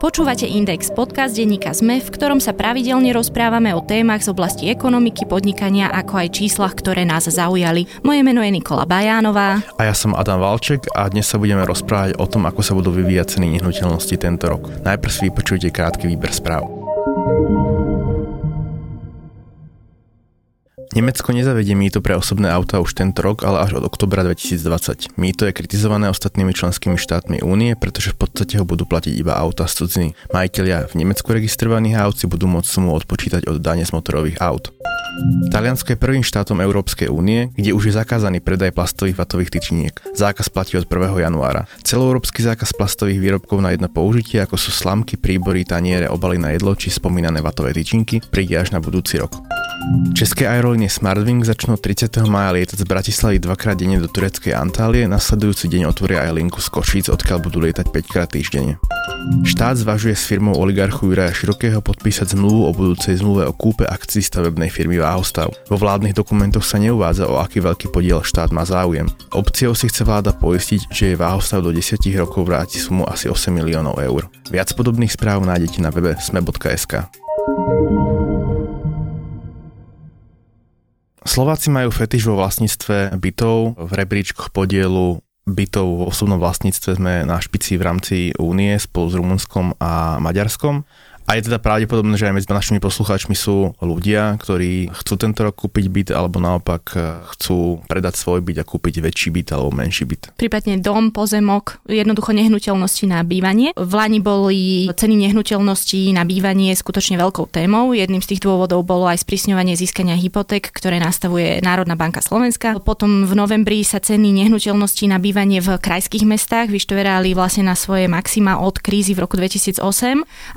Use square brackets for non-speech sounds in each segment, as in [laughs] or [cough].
Počúvate Index, podcast denníka ZME, v ktorom sa pravidelne rozprávame o témach z oblasti ekonomiky, podnikania, ako aj číslach, ktoré nás zaujali. Moje meno je Nikola Bajánová. A ja som Adam Valček a dnes sa budeme rozprávať o tom, ako sa budú vyvíjať ceny nehnuteľnosti tento rok. Najprv si vypočujte krátky výber správ. Nemecko nezavedie mýto pre osobné auta už tento rok, ale až od oktobra 2020. Mýto je kritizované ostatnými členskými štátmi únie, pretože v podstate ho budú platiť iba auta z cudziny. Majiteľia v Nemecku registrovaných aut si budú môcť sumu odpočítať od dane z motorových aut. Taliansko je prvým štátom Európskej únie, kde už je zakázaný predaj plastových vatových tyčiniek. Zákaz platí od 1. januára. Celoeurópsky zákaz plastových výrobkov na jedno použitie, ako sú slamky, príbory, taniere, obaly na jedlo či spomínané vatové tyčinky, príde až na budúci rok. České aerolínie Smartwing začnú 30. maja lietať z Bratislavy dvakrát denne do tureckej Antálie, nasledujúci deň otvoria aj linku z Košíc, odkiaľ budú lietať 5 krát týždenne. Štát zvažuje s firmou oligarchu Juraja Širokého podpísať zmluvu o budúcej zmluve o kúpe akcií stavebnej firmy Váhostav. Vo vládnych dokumentoch sa neuvádza, o aký veľký podiel štát má záujem. Opciou si chce vláda poistiť, že jej Váhostav do 10 rokov vráti sumu asi 8 miliónov eur. Viac podobných správ nájdete na webe sme.sk. Slováci majú fetiš vo vlastníctve bytov. V rebríčkoch podielu bytov v osobnom vlastníctve sme na špici v rámci únie spolu s Rumunskom a Maďarskom. A je teda pravdepodobné, že aj medzi našimi poslucháčmi sú ľudia, ktorí chcú tento rok kúpiť byt alebo naopak eh, chcú predať svoj byt a kúpiť väčší byt alebo menší byt. Prípadne dom, pozemok, jednoducho nehnuteľnosti na bývanie. V Lani boli ceny nehnuteľností na bývanie skutočne veľkou témou. Jedným z tých dôvodov bolo aj sprísňovanie získania hypoték, ktoré nastavuje Národná banka Slovenska. Potom v novembri sa ceny nehnuteľností na bývanie v krajských mestách vyštoverali vlastne na svoje maxima od krízy v roku 2008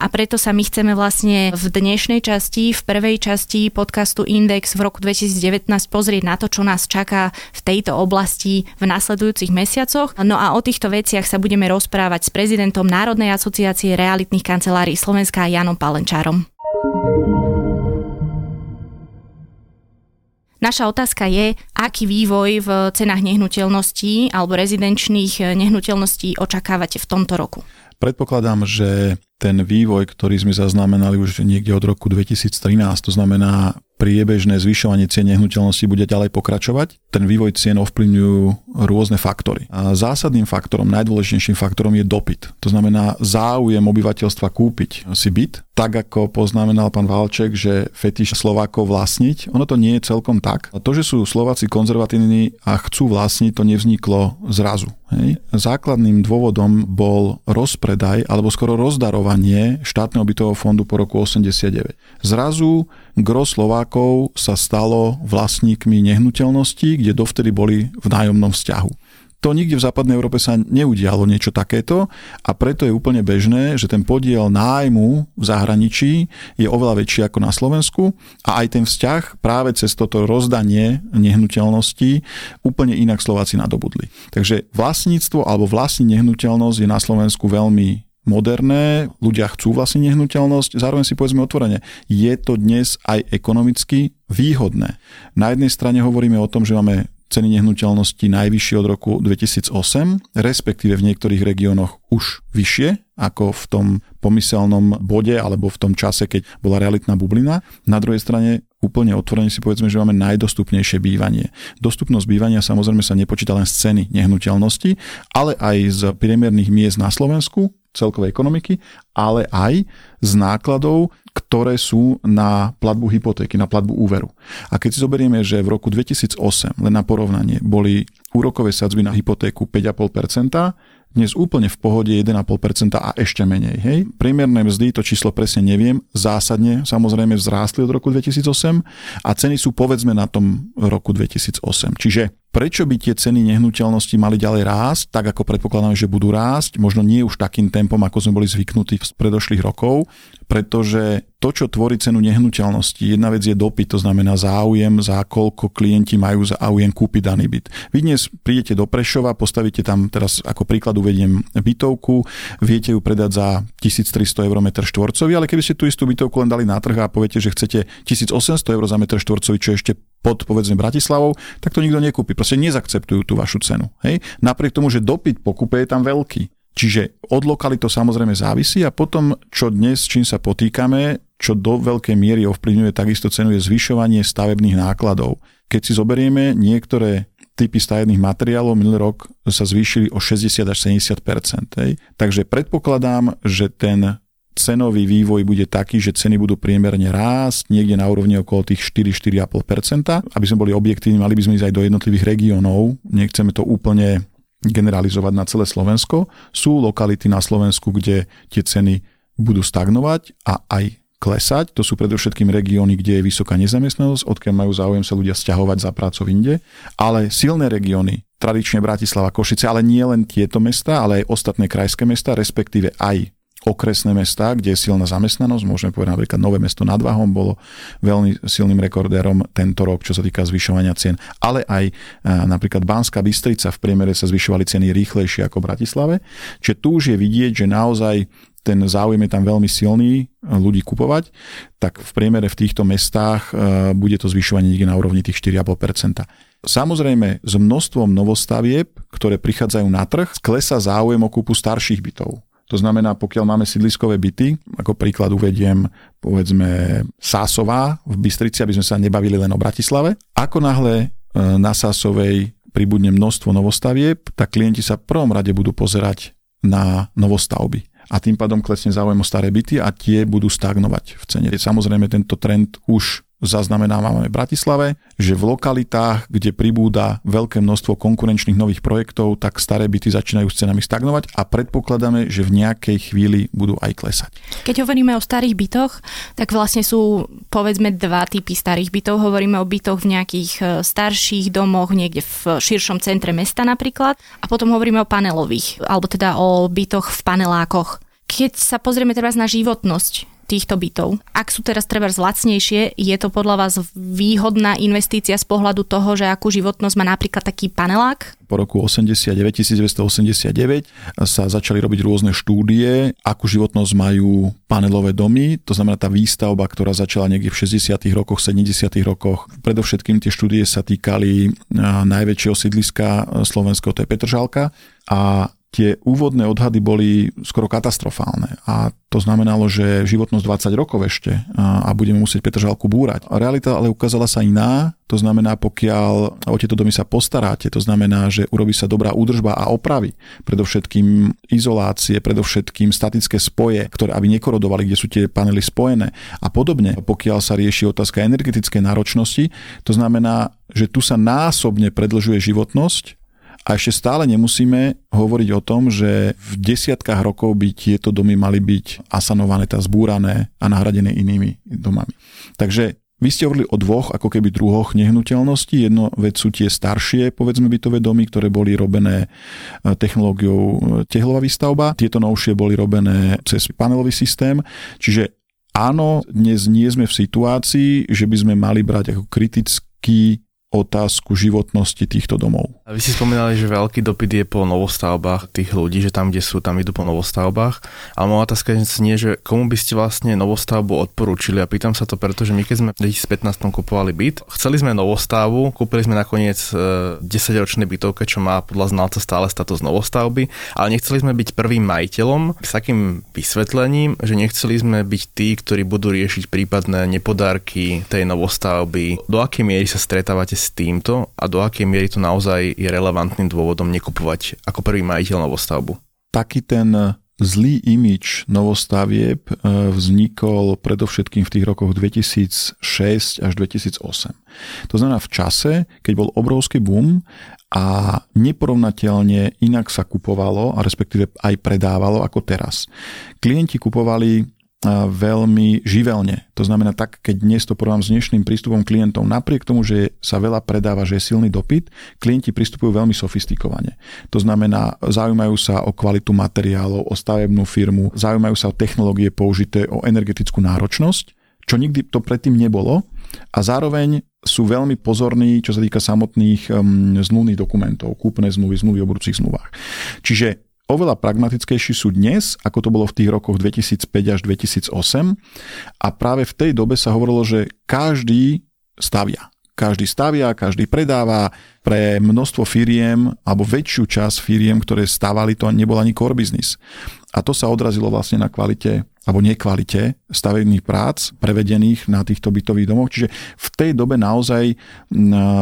a preto sa my my chceme vlastne v dnešnej časti, v prvej časti podcastu Index v roku 2019 pozrieť na to, čo nás čaká v tejto oblasti v nasledujúcich mesiacoch. No a o týchto veciach sa budeme rozprávať s prezidentom Národnej asociácie realitných kancelárií Slovenska Janom Palenčárom. Naša otázka je, aký vývoj v cenách nehnuteľností alebo rezidenčných nehnuteľností očakávate v tomto roku? Predpokladám, že ten vývoj, ktorý sme zaznamenali už niekde od roku 2013, to znamená priebežné zvyšovanie cien nehnuteľnosti bude ďalej pokračovať. Ten vývoj cien ovplyvňujú rôzne faktory. A zásadným faktorom, najdôležitejším faktorom je dopyt. To znamená záujem obyvateľstva kúpiť si byt. Tak ako poznamenal pán Valček, že fetiš Slovákov vlastniť, ono to nie je celkom tak. To, že sú Slováci konzervatívni a chcú vlastniť, to nevzniklo zrazu. Hej. Základným dôvodom bol rozpredaj alebo skoro rozdarovanie štátneho bytového fondu po roku 89. Zrazu gro Slovákov sa stalo vlastníkmi nehnuteľností, kde dovtedy boli v nájomnom vzťahu. To nikde v západnej Európe sa neudialo niečo takéto a preto je úplne bežné, že ten podiel nájmu v zahraničí je oveľa väčší ako na Slovensku a aj ten vzťah práve cez toto rozdanie nehnuteľností úplne inak Slováci nadobudli. Takže vlastníctvo alebo vlastní nehnuteľnosť je na Slovensku veľmi moderné, ľudia chcú vlastne nehnuteľnosť, zároveň si povedzme otvorene, je to dnes aj ekonomicky výhodné. Na jednej strane hovoríme o tom, že máme ceny nehnuteľnosti najvyššie od roku 2008, respektíve v niektorých regiónoch už vyššie ako v tom pomyselnom bode alebo v tom čase, keď bola realitná bublina. Na druhej strane úplne otvorene si povedzme, že máme najdostupnejšie bývanie. Dostupnosť bývania samozrejme sa nepočíta len z ceny nehnuteľnosti, ale aj z priemerných miest na Slovensku, celkovej ekonomiky, ale aj z nákladov, ktoré sú na platbu hypotéky, na platbu úveru. A keď si zoberieme, že v roku 2008, len na porovnanie, boli úrokové sadzby na hypotéku 5,5%, dnes úplne v pohode 1,5% a ešte menej. Hej? Priemerné mzdy, to číslo presne neviem, zásadne samozrejme vzrástli od roku 2008 a ceny sú povedzme na tom roku 2008. Čiže prečo by tie ceny nehnuteľnosti mali ďalej rásť, tak ako predpokladáme, že budú rásť, možno nie už takým tempom, ako sme boli zvyknutí z predošlých rokov, pretože to, čo tvorí cenu nehnuteľnosti, jedna vec je dopyt, to znamená záujem, za koľko klienti majú záujem kúpiť daný byt. Vy dnes prídete do Prešova, postavíte tam, teraz ako príklad uvediem bytovku, viete ju predať za 1300 eur meter štvorcový, ale keby ste tú istú bytovku len dali na trh a poviete, že chcete 1800 eur za meter štvorcový, čo ešte pod povedzme Bratislavou, tak to nikto nekúpi. Proste nezakceptujú tú vašu cenu. Hej? Napriek tomu, že dopyt po kúpe je tam veľký. Čiže od lokality to samozrejme závisí a potom, čo dnes, čím sa potýkame, čo do veľkej miery ovplyvňuje takisto cenu, je zvyšovanie stavebných nákladov. Keď si zoberieme niektoré typy stavebných materiálov minulý rok sa zvýšili o 60 až 70 hej. Takže predpokladám, že ten cenový vývoj bude taký, že ceny budú priemerne rásť niekde na úrovni okolo tých 4-4,5%. Aby sme boli objektívni, mali by sme ísť aj do jednotlivých regiónov. Nechceme to úplne generalizovať na celé Slovensko. Sú lokality na Slovensku, kde tie ceny budú stagnovať a aj klesať. To sú predovšetkým regióny, kde je vysoká nezamestnanosť, odkiaľ majú záujem sa ľudia stiahovať za prácou inde. Ale silné regióny, tradične Bratislava, Košice, ale nie len tieto mesta, ale aj ostatné krajské mesta, respektíve aj okresné mesta, kde je silná zamestnanosť. Môžeme povedať napríklad Nové mesto nad Vahom bolo veľmi silným rekordérom tento rok, čo sa týka zvyšovania cien. Ale aj e, napríklad Banská Bystrica v priemere sa zvyšovali ceny rýchlejšie ako v Bratislave. Čiže tu už je vidieť, že naozaj ten záujem je tam veľmi silný ľudí kupovať, tak v priemere v týchto mestách e, bude to zvyšovanie niekde na úrovni tých 4,5%. Samozrejme, s množstvom novostavieb, ktoré prichádzajú na trh, klesa záujem o kúpu starších bytov. To znamená, pokiaľ máme sídliskové byty, ako príklad uvediem, povedzme, Sásová v Bystrici, aby sme sa nebavili len o Bratislave. Ako náhle e, na Sásovej pribudne množstvo novostavieb, tak klienti sa v prvom rade budú pozerať na novostavby a tým pádom klesne záujem o staré byty a tie budú stagnovať v cene. Samozrejme tento trend už zaznamenávame v Bratislave, že v lokalitách, kde pribúda veľké množstvo konkurenčných nových projektov, tak staré byty začínajú s cenami stagnovať a predpokladáme, že v nejakej chvíli budú aj klesať. Keď hovoríme o starých bytoch, tak vlastne sú povedzme dva typy starých bytov. Hovoríme o bytoch v nejakých e, starších domoch, niekde v širšom centre mesta napríklad a potom hovoríme o panelových, alebo teda o bytoch v panelákoch. Keď sa pozrieme teraz na životnosť týchto bytov. Ak sú teraz treba zlacnejšie, je to podľa vás výhodná investícia z pohľadu toho, že akú životnosť má napríklad taký panelák? Po roku 89, 1989 sa začali robiť rôzne štúdie, akú životnosť majú panelové domy, to znamená tá výstavba, ktorá začala niekde v 60. rokoch, 70. rokoch. Predovšetkým tie štúdie sa týkali najväčšieho sídliska slovenského, to je Petržalka a tie úvodné odhady boli skoro katastrofálne a to znamenalo, že životnosť 20 rokov ešte a budeme musieť Petržalku búrať. Realita ale ukázala sa iná, to znamená, pokiaľ o tieto domy sa postaráte, to znamená, že urobí sa dobrá údržba a opravy, predovšetkým izolácie, predovšetkým statické spoje, ktoré aby nekorodovali, kde sú tie panely spojené a podobne. Pokiaľ sa rieši otázka energetickej náročnosti, to znamená, že tu sa násobne predlžuje životnosť a ešte stále nemusíme hovoriť o tom, že v desiatkách rokov by tieto domy mali byť asanované, tá zbúrané a nahradené inými domami. Takže vy ste hovorili o dvoch, ako keby druhoch nehnuteľností. Jedno vec sú tie staršie, povedzme, bytové domy, ktoré boli robené e, technológiou e, tehlová výstavba. Tieto novšie boli robené cez panelový systém. Čiže áno, dnes nie sme v situácii, že by sme mali brať ako kritický otázku životnosti týchto domov. A vy si spomínali, že veľký dopyt je po novostavbách tých ľudí, že tam, kde sú, tam idú po novostavbách. Ale moja otázka nie, že komu by ste vlastne novostavbu odporúčili a pýtam sa to, pretože my keď sme v 2015 kupovali byt, chceli sme novostavbu, kúpili sme nakoniec 10-ročné e, bytovke, čo má podľa znalca stále status novostavby, ale nechceli sme byť prvým majiteľom s takým vysvetlením, že nechceli sme byť tí, ktorí budú riešiť prípadné nepodárky tej novostavby. Do akej miery sa stretávate týmto a do akej miery to naozaj je relevantným dôvodom nekupovať ako prvý majiteľ novostavbu? Taký ten zlý imič novostavieb e, vznikol predovšetkým v tých rokoch 2006 až 2008. To znamená v čase, keď bol obrovský boom a neporovnateľne inak sa kupovalo, a respektíve aj predávalo ako teraz. Klienti kupovali veľmi živelne. To znamená tak, keď dnes to porovnám s dnešným prístupom klientov, napriek tomu, že sa veľa predáva, že je silný dopyt, klienti pristupujú veľmi sofistikovane. To znamená, zaujímajú sa o kvalitu materiálov, o stavebnú firmu, zaujímajú sa o technológie použité, o energetickú náročnosť, čo nikdy to predtým nebolo a zároveň sú veľmi pozorní, čo sa týka samotných um, zmluvných dokumentov, kúpne zmluvy, zmluvy o budúcich zmluvách. Čiže oveľa pragmatickejší sú dnes, ako to bolo v tých rokoch 2005 až 2008. A práve v tej dobe sa hovorilo, že každý stavia. Každý stavia, každý predáva, pre množstvo firiem alebo väčšiu časť firiem, ktoré stávali, to nebol ani core business. A to sa odrazilo vlastne na kvalite alebo nekvalite stavebných prác prevedených na týchto bytových domoch. Čiže v tej dobe naozaj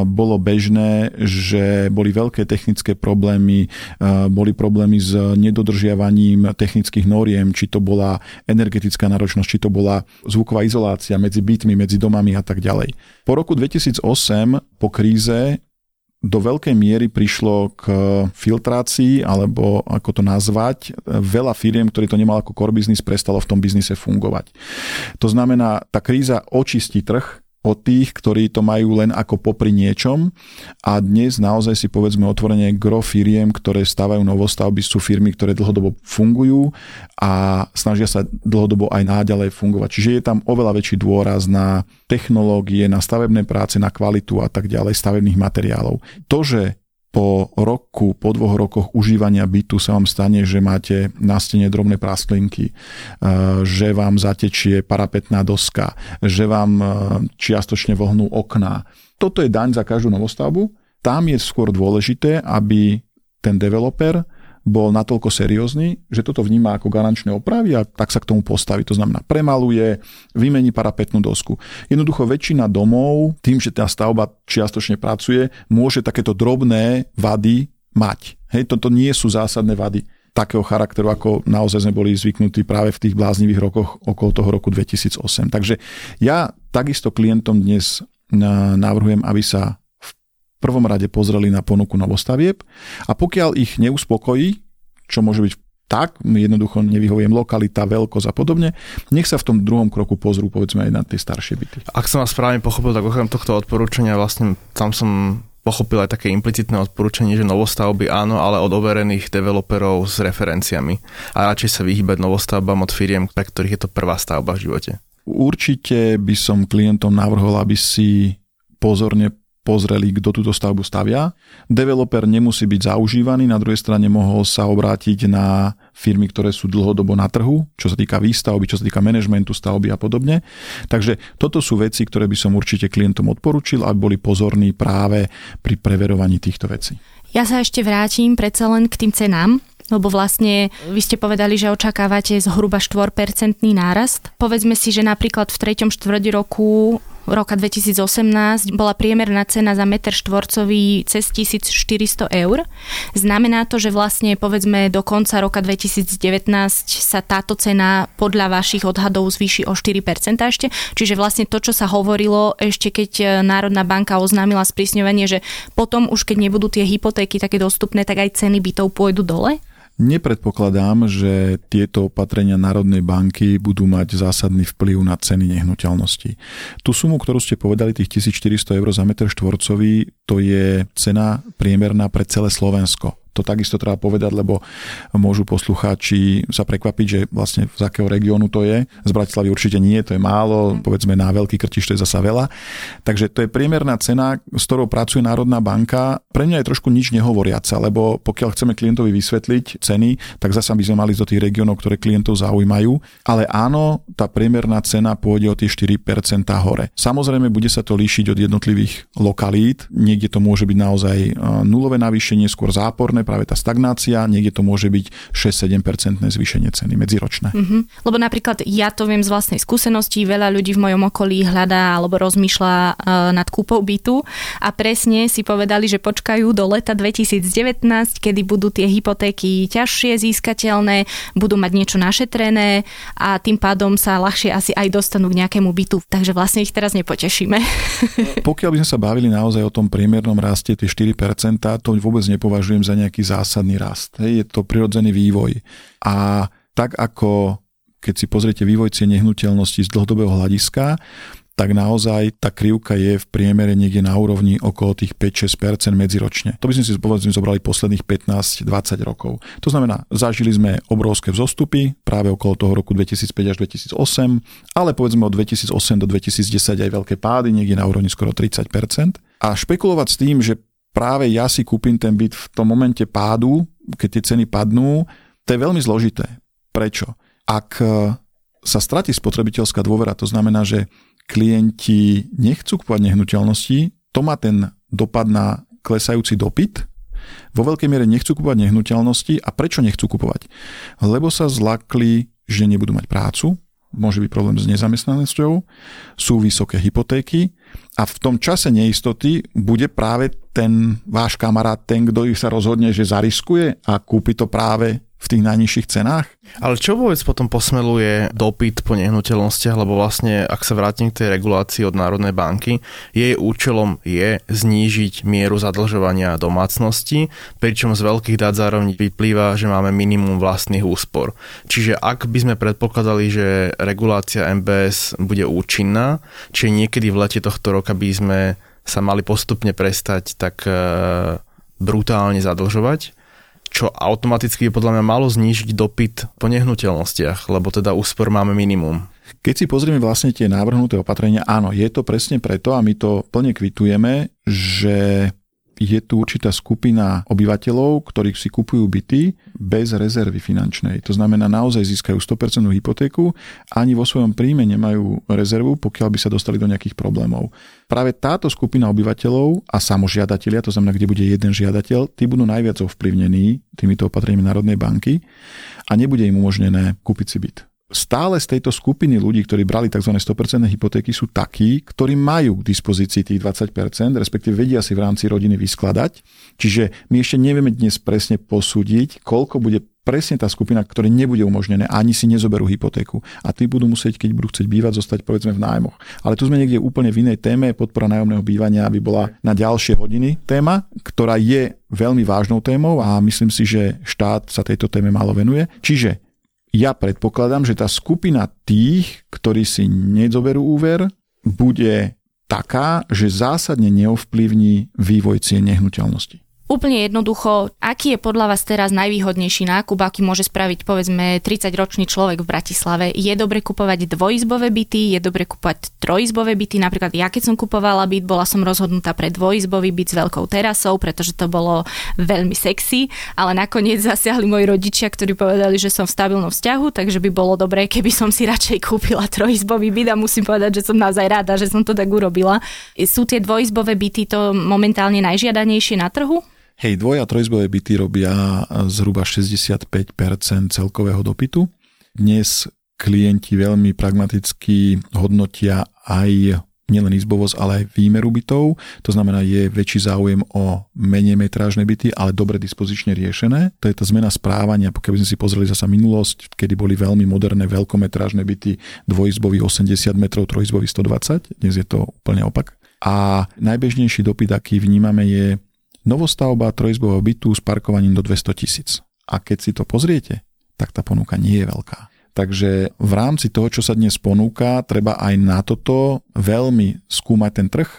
bolo bežné, že boli veľké technické problémy, boli problémy s nedodržiavaním technických noriem, či to bola energetická náročnosť, či to bola zvuková izolácia medzi bytmi, medzi domami a tak ďalej. Po roku 2008, po kríze, do veľkej miery prišlo k filtrácii, alebo ako to nazvať, veľa firiem, ktorí to nemal ako core business, prestalo v tom biznise fungovať. To znamená, tá kríza očistí trh, od tých, ktorí to majú len ako popri niečom a dnes naozaj si povedzme otvorene gro firiem, ktoré stavajú novostavby, sú firmy, ktoré dlhodobo fungujú a snažia sa dlhodobo aj náďalej fungovať. Čiže je tam oveľa väčší dôraz na technológie, na stavebné práce, na kvalitu a tak ďalej stavebných materiálov. To, že po roku, po dvoch rokoch užívania bytu sa vám stane, že máte na stene drobné prastlinky, e, že vám zatečie parapetná doska, že vám e, čiastočne vohnú okná. Toto je daň za každú novostavbu. Tam je skôr dôležité, aby ten developer bol natoľko seriózny, že toto vníma ako garančné opravy a tak sa k tomu postaví. To znamená, premaluje, vymení parapetnú dosku. Jednoducho väčšina domov, tým, že tá stavba čiastočne pracuje, môže takéto drobné vady mať. Hej, toto nie sú zásadné vady takého charakteru, ako naozaj sme boli zvyknutí práve v tých bláznivých rokoch okolo toho roku 2008. Takže ja takisto klientom dnes navrhujem, aby sa prvom rade pozreli na ponuku novostavieb a pokiaľ ich neuspokojí, čo môže byť tak, jednoducho nevyhovujem lokalita, veľkosť a podobne, nech sa v tom druhom kroku pozrú povedzme aj na tie staršie byty. Ak som vás správne pochopil, tak okrem tohto odporúčania vlastne tam som pochopil aj také implicitné odporúčanie, že novostavby áno, ale od overených developerov s referenciami. A radšej sa vyhýbať novostavbám od firiem, pre ktorých je to prvá stavba v živote. Určite by som klientom navrhol, aby si pozorne pozreli, kto túto stavbu stavia. Developer nemusí byť zaužívaný, na druhej strane mohol sa obrátiť na firmy, ktoré sú dlhodobo na trhu, čo sa týka výstavby, čo sa týka manažmentu stavby a podobne. Takže toto sú veci, ktoré by som určite klientom odporučil, aby boli pozorní práve pri preverovaní týchto vecí. Ja sa ešte vrátim predsa len k tým cenám, lebo vlastne vy ste povedali, že očakávate zhruba 4% nárast. Povedzme si, že napríklad v 3. štvrť roku roka 2018 bola priemerná cena za meter štvorcový cez 1400 eur. Znamená to, že vlastne povedzme do konca roka 2019 sa táto cena podľa vašich odhadov zvýši o 4% ešte. Čiže vlastne to, čo sa hovorilo ešte keď Národná banka oznámila sprísňovanie, že potom už keď nebudú tie hypotéky také dostupné, tak aj ceny bytov pôjdu dole? Nepredpokladám, že tieto opatrenia Národnej banky budú mať zásadný vplyv na ceny nehnuteľností. Tú sumu, ktorú ste povedali, tých 1400 eur za meter štvorcový, to je cena priemerná pre celé Slovensko to takisto treba povedať, lebo môžu poslucháči sa prekvapiť, že vlastne z akého regiónu to je. Z Bratislavy určite nie, to je málo, povedzme na veľký krtiš to je zasa veľa. Takže to je priemerná cena, s ktorou pracuje Národná banka. Pre mňa je trošku nič nehovoriaca, lebo pokiaľ chceme klientovi vysvetliť ceny, tak zasa by sme mali do tých regiónov, ktoré klientov zaujímajú. Ale áno, tá priemerná cena pôjde o tie 4% hore. Samozrejme, bude sa to líšiť od jednotlivých lokalít. Niekde to môže byť naozaj e, nulové navýšenie, skôr záporné stagnátorné, práve tá stagnácia, niekde to môže byť 6-7% zvýšenie ceny medziročné. Mm-hmm. Lebo napríklad ja to viem z vlastnej skúsenosti, veľa ľudí v mojom okolí hľadá alebo rozmýšľa uh, nad kúpou bytu a presne si povedali, že počkajú do leta 2019, kedy budú tie hypotéky ťažšie získateľné, budú mať niečo našetrené a tým pádom sa ľahšie asi aj dostanú k nejakému bytu. Takže vlastne ich teraz nepotešíme. Pokiaľ by sme sa bavili naozaj o tom priemernom raste, tie 4%, to vôbec nepovažujem za nejaký nejaký zásadný rast. Hej, je to prirodzený vývoj. A tak ako keď si pozriete vývoj cien nehnuteľnosti z dlhodobého hľadiska, tak naozaj tá krivka je v priemere niekde na úrovni okolo tých 5-6% medziročne. To by sme si povedzme zobrali posledných 15-20 rokov. To znamená, zažili sme obrovské vzostupy práve okolo toho roku 2005 až 2008, ale povedzme od 2008 do 2010 aj veľké pády, niekde na úrovni skoro 30%. A špekulovať s tým, že práve ja si kúpim ten byt v tom momente pádu, keď tie ceny padnú, to je veľmi zložité. Prečo? Ak e, sa stratí spotrebiteľská dôvera, to znamená, že klienti nechcú kúpať nehnuteľnosti, to má ten dopad na klesajúci dopyt, vo veľkej miere nechcú kupovať nehnuteľnosti a prečo nechcú kupovať? Lebo sa zlakli, že nebudú mať prácu, môže byť problém s nezamestnanosťou, sú vysoké hypotéky a v tom čase neistoty bude práve ten váš kamarát ten, kto sa rozhodne, že zariskuje a kúpi to práve v tých najnižších cenách. Ale čo vôbec potom posmeluje dopyt po nehnuteľnostiach, lebo vlastne, ak sa vrátim k tej regulácii od Národnej banky, jej účelom je znížiť mieru zadlžovania domácnosti, pričom z veľkých dát zároveň vyplýva, že máme minimum vlastných úspor. Čiže ak by sme predpokladali, že regulácia MBS bude účinná, či niekedy v lete tohto roka by sme sa mali postupne prestať tak e, brutálne zadlžovať, čo automaticky podľa mňa malo znížiť dopyt po nehnuteľnostiach, lebo teda úspor máme minimum. Keď si pozrieme vlastne tie návrhnuté opatrenia, áno, je to presne preto a my to plne kvitujeme, že je tu určitá skupina obyvateľov, ktorých si kupujú byty bez rezervy finančnej. To znamená, naozaj získajú 100% hypotéku, ani vo svojom príjme nemajú rezervu, pokiaľ by sa dostali do nejakých problémov. Práve táto skupina obyvateľov a samožiadatelia, to znamená, kde bude jeden žiadateľ, tí budú najviac ovplyvnení týmito opatreniami Národnej banky a nebude im umožnené kúpiť si byt stále z tejto skupiny ľudí, ktorí brali tzv. 100% hypotéky, sú takí, ktorí majú k dispozícii tých 20%, respektíve vedia si v rámci rodiny vyskladať. Čiže my ešte nevieme dnes presne posúdiť, koľko bude presne tá skupina, ktoré nebude umožnené, ani si nezoberú hypotéku. A tí budú musieť, keď budú chcieť bývať, zostať povedzme v nájmoch. Ale tu sme niekde úplne v inej téme, podpora nájomného bývania aby bola na ďalšie hodiny téma, ktorá je veľmi vážnou témou a myslím si, že štát sa tejto téme málo venuje. Čiže ja predpokladám, že tá skupina tých, ktorí si nezoberú úver, bude taká, že zásadne neovplyvní vývoj cien nehnuteľnosti. Úplne jednoducho, aký je podľa vás teraz najvýhodnejší nákup, aký môže spraviť povedzme 30-ročný človek v Bratislave? Je dobre kupovať dvojizbové byty, je dobre kupovať trojizbové byty? Napríklad ja keď som kupovala byt, bola som rozhodnutá pre dvojizbový byt s veľkou terasou, pretože to bolo veľmi sexy, ale nakoniec [laughs] zasiahli moji rodičia, ktorí povedali, že som v stabilnom vzťahu, takže by bolo dobré, keby som si radšej kúpila trojizbový byt a musím povedať, že som naozaj rada, že som to tak urobila. Sú tie dvojizbové byty to momentálne najžiadanejšie na trhu? Hej, dvoj- a trojizbové byty robia zhruba 65% celkového dopytu. Dnes klienti veľmi pragmaticky hodnotia aj nielen izbovosť, ale aj výmeru bytov. To znamená, je väčší záujem o menej metrážne byty, ale dobre dispozične riešené. To je tá zmena správania, pokiaľ by sme si pozreli zasa minulosť, kedy boli veľmi moderné veľkometrážne byty, dvojizbový 80 metrov, trojizbový 120, dnes je to úplne opak. A najbežnejší dopyt, aký vnímame, je novostavba trojizbového bytu s parkovaním do 200 tisíc. A keď si to pozriete, tak tá ponuka nie je veľká. Takže v rámci toho, čo sa dnes ponúka, treba aj na toto veľmi skúmať ten trh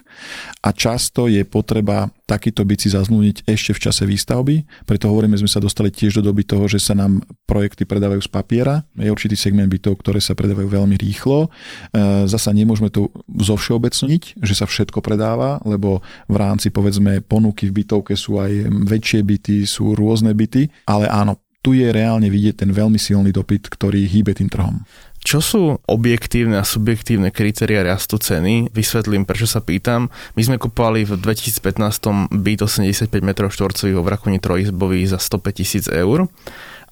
a často je potreba takýto byt si zaznúniť ešte v čase výstavby. Preto hovoríme, sme sa dostali tiež do doby toho, že sa nám projekty predávajú z papiera. Je určitý segment bytov, ktoré sa predávajú veľmi rýchlo. E, zasa nemôžeme to zovšeobecniť, že sa všetko predáva, lebo v rámci povedzme ponuky v bytovke sú aj väčšie byty, sú rôzne byty, ale áno, tu je reálne vidieť ten veľmi silný dopyt, ktorý hýbe tým trhom. Čo sú objektívne a subjektívne kritéria rastu ceny? Vysvetlím, prečo sa pýtam. My sme kupovali v 2015 byt 85 m štvorcových vo Vrakuni trojizbový za 105 tisíc eur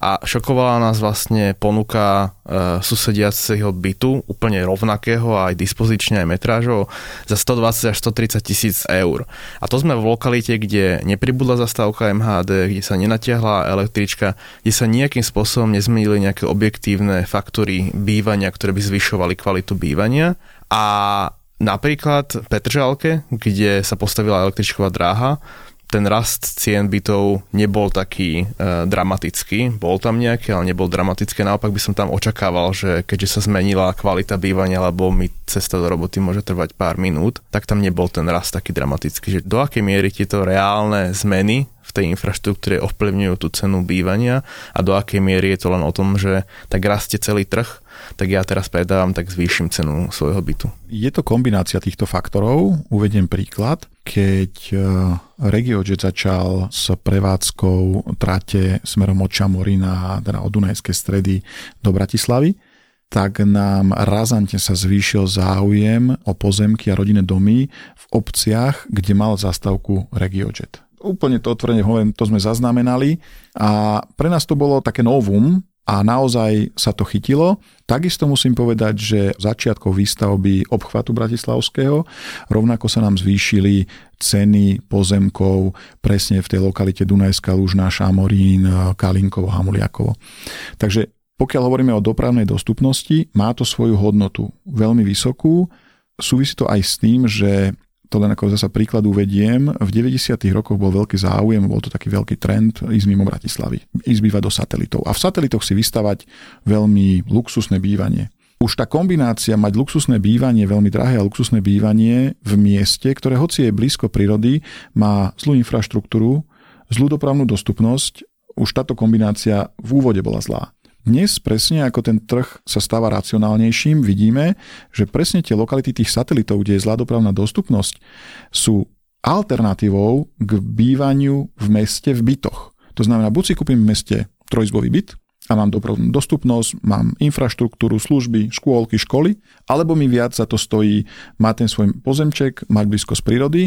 a šokovala nás vlastne ponuka e, susediaceho bytu, úplne rovnakého aj dispozične aj metrážov za 120 až 130 tisíc eur. A to sme v lokalite, kde nepribudla zastávka MHD, kde sa nenatiahla električka, kde sa nejakým spôsobom nezmenili nejaké objektívne faktory bývania, ktoré by zvyšovali kvalitu bývania. A napríklad v Petržalke, kde sa postavila električková dráha, ten rast cien bytov nebol taký e, dramatický. Bol tam nejaký, ale nebol dramatický. Naopak by som tam očakával, že keďže sa zmenila kvalita bývania, lebo mi cesta do roboty môže trvať pár minút, tak tam nebol ten rast taký dramatický. Že do akej miery tieto reálne zmeny v tej infraštruktúre ovplyvňujú tú cenu bývania a do akej miery je to len o tom, že tak rastie celý trh, tak ja teraz predávam, tak zvýšim cenu svojho bytu. Je to kombinácia týchto faktorov. Uvediem príklad. Keď e, RegioJet začal s prevádzkou trate smerom od Čamorína, teda od Dunajskej stredy do Bratislavy, tak nám razantne sa zvýšil záujem o pozemky a rodinné domy v obciach, kde mal zastavku RegioJet. Úplne to otvorene hovorím, to sme zaznamenali a pre nás to bolo také novum, a naozaj sa to chytilo. Takisto musím povedať, že začiatkov výstavby obchvatu Bratislavského rovnako sa nám zvýšili ceny pozemkov presne v tej lokalite Dunajská Lužná, Šamorín, Kalinkovo, Hamuliakovo. Takže pokiaľ hovoríme o dopravnej dostupnosti, má to svoju hodnotu veľmi vysokú. Súvisí to aj s tým, že to len ako zasa príklad uvediem, v 90. rokoch bol veľký záujem, bol to taký veľký trend ísť mimo Bratislavy, ísť bývať do satelitov. A v satelitoch si vystavať veľmi luxusné bývanie. Už tá kombinácia mať luxusné bývanie, veľmi drahé a luxusné bývanie v mieste, ktoré hoci je blízko prírody, má zlú infraštruktúru, zlú dopravnú dostupnosť, už táto kombinácia v úvode bola zlá. Dnes presne ako ten trh sa stáva racionálnejším, vidíme, že presne tie lokality tých satelitov, kde je zlá dopravná dostupnosť, sú alternatívou k bývaniu v meste v bytoch. To znamená, buď si kúpim v meste trojizbový byt a mám dopravnú dostupnosť, mám infraštruktúru, služby, škôlky, školy, alebo mi viac za to stojí mať ten svoj pozemček, mať blízko z prírody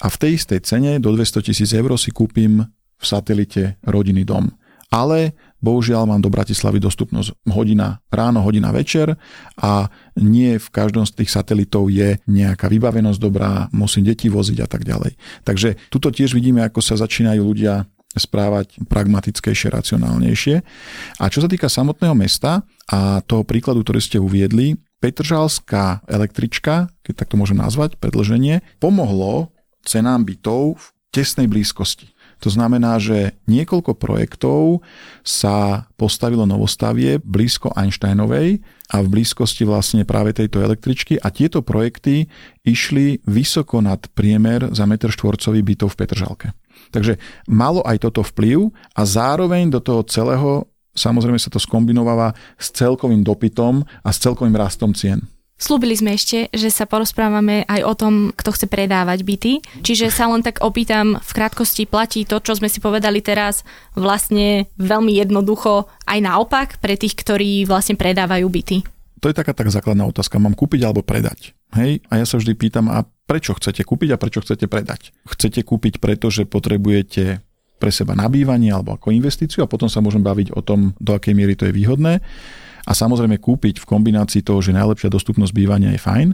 a v tej istej cene do 200 tisíc eur si kúpim v satelite rodinný dom. Ale Bohužiaľ mám do Bratislavy dostupnosť hodina ráno, hodina večer a nie v každom z tých satelitov je nejaká vybavenosť dobrá, musím deti voziť a tak ďalej. Takže tuto tiež vidíme, ako sa začínajú ľudia správať pragmatickejšie, racionálnejšie. A čo sa týka samotného mesta a toho príkladu, ktorý ste uviedli, Petržalská električka, keď tak to môžem nazvať, predlženie, pomohlo cenám bytov v tesnej blízkosti. To znamená, že niekoľko projektov sa postavilo novostavie blízko Einsteinovej a v blízkosti vlastne práve tejto električky a tieto projekty išli vysoko nad priemer za metr štvorcový bytov v Petržalke. Takže malo aj toto vplyv a zároveň do toho celého samozrejme sa to skombinováva s celkovým dopytom a s celkovým rastom cien. Slúbili sme ešte, že sa porozprávame aj o tom, kto chce predávať byty. Čiže sa len tak opýtam, v krátkosti platí to, čo sme si povedali teraz, vlastne veľmi jednoducho aj naopak pre tých, ktorí vlastne predávajú byty. To je taká tak základná otázka. Mám kúpiť alebo predať? Hej? A ja sa vždy pýtam, a prečo chcete kúpiť a prečo chcete predať? Chcete kúpiť preto, že potrebujete pre seba nabývanie alebo ako investíciu a potom sa môžem baviť o tom, do akej miery to je výhodné a samozrejme kúpiť v kombinácii toho, že najlepšia dostupnosť bývania je fajn.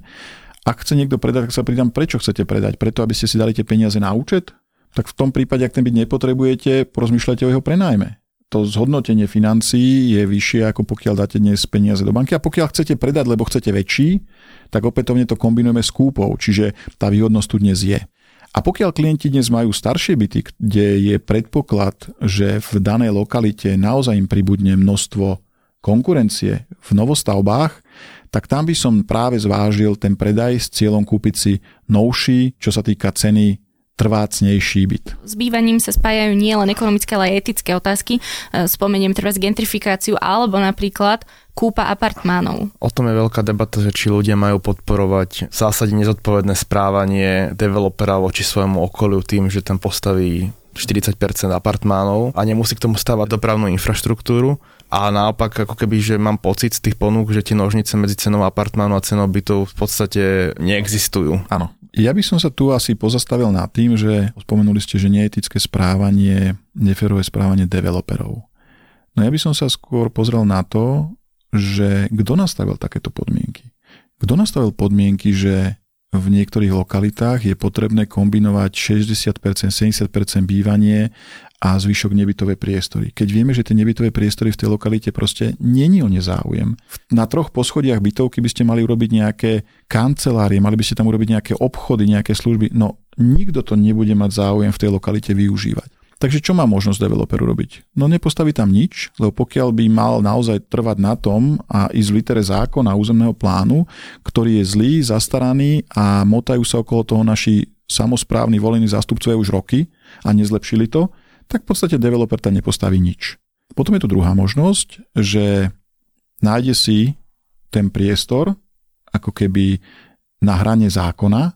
Ak chce niekto predať, tak sa pridám, prečo chcete predať? Preto, aby ste si dali tie peniaze na účet? Tak v tom prípade, ak ten byt nepotrebujete, porozmýšľajte o jeho prenajme. To zhodnotenie financií je vyššie, ako pokiaľ dáte dnes peniaze do banky. A pokiaľ chcete predať, lebo chcete väčší, tak opätovne to kombinujeme s kúpou, čiže tá výhodnosť tu dnes je. A pokiaľ klienti dnes majú staršie byty, kde je predpoklad, že v danej lokalite naozaj im pribudne množstvo konkurencie v novostavbách, tak tam by som práve zvážil ten predaj s cieľom kúpiť si novší, čo sa týka ceny trvácnejší byt. S bývaním sa spájajú nielen ekonomické, ale aj etické otázky. E, spomeniem treba gentrifikáciu alebo napríklad kúpa apartmánov. O tom je veľká debata, že či ľudia majú podporovať v zásade nezodpovedné správanie developera voči svojmu okoliu tým, že tam postaví 40% apartmánov a nemusí k tomu stavať dopravnú infraštruktúru a naopak ako keby, že mám pocit z tých ponúk, že tie nožnice medzi cenou apartmánu a cenou bytov v podstate neexistujú. Áno. Ja by som sa tu asi pozastavil nad tým, že spomenuli ste, že neetické správanie, neférové správanie developerov. No ja by som sa skôr pozrel na to, že kto nastavil takéto podmienky. Kto nastavil podmienky, že v niektorých lokalitách je potrebné kombinovať 60%, 70% bývanie a zvyšok nebytové priestory. Keď vieme, že tie nebytové priestory v tej lokalite proste není o nezáujem. Na troch poschodiach bytovky by ste mali urobiť nejaké kancelárie, mali by ste tam urobiť nejaké obchody, nejaké služby. No nikto to nebude mať záujem v tej lokalite využívať. Takže čo má možnosť developer urobiť? No nepostaví tam nič, lebo pokiaľ by mal naozaj trvať na tom a ísť v litere zákona územného plánu, ktorý je zlý, zastaraný a motajú sa okolo toho naši samozprávni volení zástupcovia už roky a nezlepšili to, tak v podstate developer tam nepostaví nič. Potom je tu druhá možnosť, že nájde si ten priestor ako keby na hrane zákona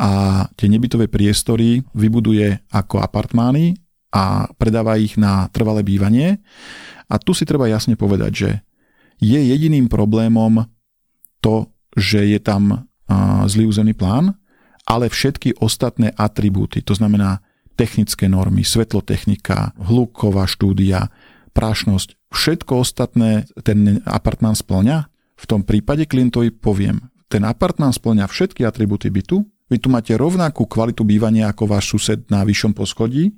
a tie nebytové priestory vybuduje ako apartmány a predáva ich na trvalé bývanie. A tu si treba jasne povedať, že Je jediným problémom to, že je tam zlý územný plán, ale všetky ostatné atribúty, to znamená technické normy, svetlotechnika, hluková štúdia, prášnosť, všetko ostatné ten apartmán splňa, v tom prípade klientovi poviem, ten apartmán splňa všetky atribúty bytu, vy tu máte rovnakú kvalitu bývania ako váš sused na vyššom poschodí,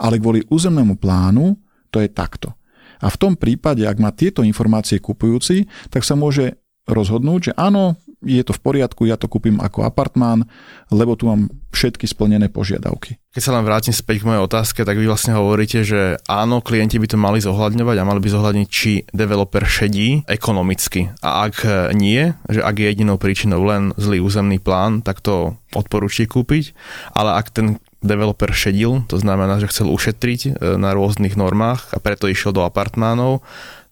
ale kvôli územnému plánu to je takto. A v tom prípade, ak má tieto informácie kupujúci, tak sa môže rozhodnúť, že áno, je to v poriadku, ja to kúpim ako apartmán, lebo tu mám všetky splnené požiadavky. Keď sa len vrátim späť k mojej otázke, tak vy vlastne hovoríte, že áno, klienti by to mali zohľadňovať a mali by zohľadniť, či developer šedí ekonomicky. A ak nie, že ak je jedinou príčinou len zlý územný plán, tak to odporúči kúpiť. Ale ak ten developer šedil, to znamená, že chcel ušetriť e, na rôznych normách a preto išiel do apartmánov,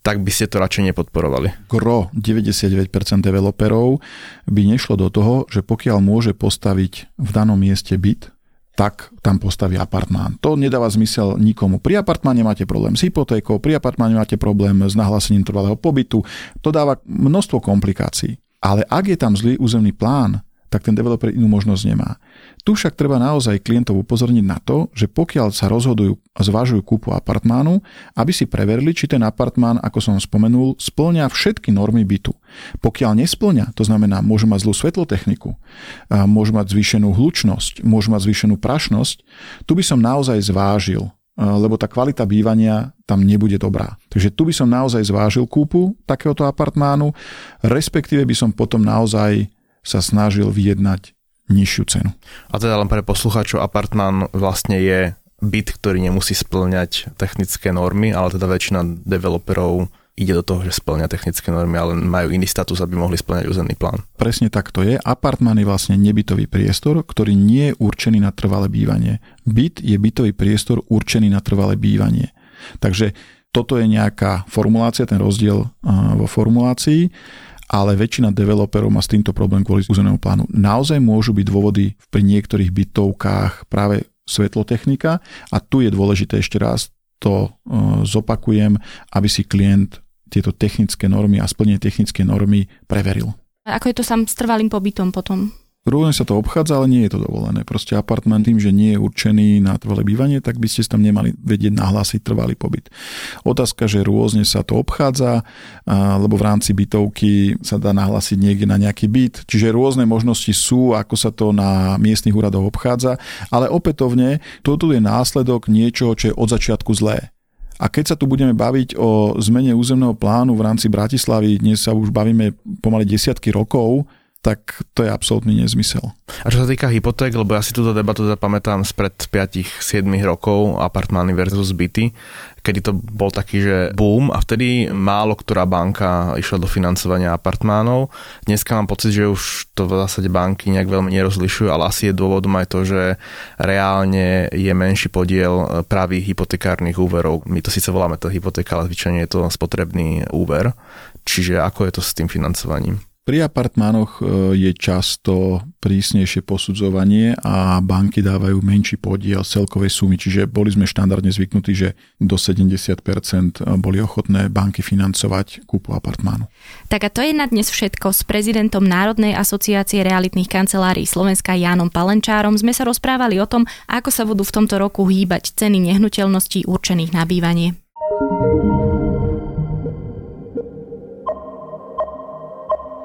tak by ste to radšej nepodporovali. Gro 99% developerov by nešlo do toho, že pokiaľ môže postaviť v danom mieste byt, tak tam postaví apartmán. To nedáva zmysel nikomu. Pri apartmáne máte problém s hypotékou, pri apartmáne máte problém s nahlásením trvalého pobytu. To dáva množstvo komplikácií. Ale ak je tam zlý územný plán, tak ten developer inú možnosť nemá. Tu však treba naozaj klientov upozorniť na to, že pokiaľ sa rozhodujú a zvažujú kúpu apartmánu, aby si preverili, či ten apartmán, ako som spomenul, splňa všetky normy bytu. Pokiaľ nesplňa, to znamená, môže mať zlú svetlotechniku, môže mať zvýšenú hlučnosť, môže mať zvýšenú prašnosť, tu by som naozaj zvážil, lebo tá kvalita bývania tam nebude dobrá. Takže tu by som naozaj zvážil kúpu takéhoto apartmánu, respektíve by som potom naozaj sa snažil vyjednať nižšiu cenu. A teda len pre poslucháčov, apartmán vlastne je byt, ktorý nemusí splňať technické normy, ale teda väčšina developerov ide do toho, že splňa technické normy, ale majú iný status, aby mohli splňať územný plán. Presne tak to je. Apartmán je vlastne nebytový priestor, ktorý nie je určený na trvalé bývanie. Byt je bytový priestor určený na trvalé bývanie. Takže toto je nejaká formulácia, ten rozdiel vo formulácii ale väčšina developerov má s týmto problém kvôli územnému plánu. Naozaj môžu byť dôvody pri niektorých bytovkách práve svetlotechnika a tu je dôležité ešte raz to e, zopakujem, aby si klient tieto technické normy a splnenie technické normy preveril. A ako je to sám s trvalým pobytom potom? Rôzne sa to obchádza, ale nie je to dovolené. Proste apartment tým, že nie je určený na trvalé bývanie, tak by ste tam nemali vedieť nahlásiť trvalý pobyt. Otázka, že rôzne sa to obchádza, lebo v rámci bytovky sa dá nahlásiť niekde na nejaký byt, čiže rôzne možnosti sú, ako sa to na miestnych úradoch obchádza, ale opätovne toto je následok niečoho, čo je od začiatku zlé. A keď sa tu budeme baviť o zmene územného plánu v rámci Bratislavy, dnes sa už bavíme pomaly desiatky rokov, tak to je absolútny nezmysel. A čo sa týka hypoték, lebo ja si túto debatu zapamätám spred 5-7 rokov, apartmány versus byty, kedy to bol taký, že boom a vtedy málo ktorá banka išla do financovania apartmánov. Dneska mám pocit, že už to v zásade banky nejak veľmi nerozlišujú, ale asi je dôvodom aj to, že reálne je menší podiel pravých hypotekárnych úverov. My to síce voláme to hypotéka, ale zvyčajne je to spotrebný úver. Čiže ako je to s tým financovaním? Pri apartmánoch e, je často prísnejšie posudzovanie a banky dávajú menší podiel celkovej sumy, čiže boli sme štandardne zvyknutí, že do 70% boli ochotné banky financovať kúpu apartmánu. Tak a to je na dnes všetko. S prezidentom Národnej asociácie realitných kancelárií Slovenska Jánom Palenčárom sme sa rozprávali o tom, ako sa budú v tomto roku hýbať ceny nehnuteľností určených na bývanie.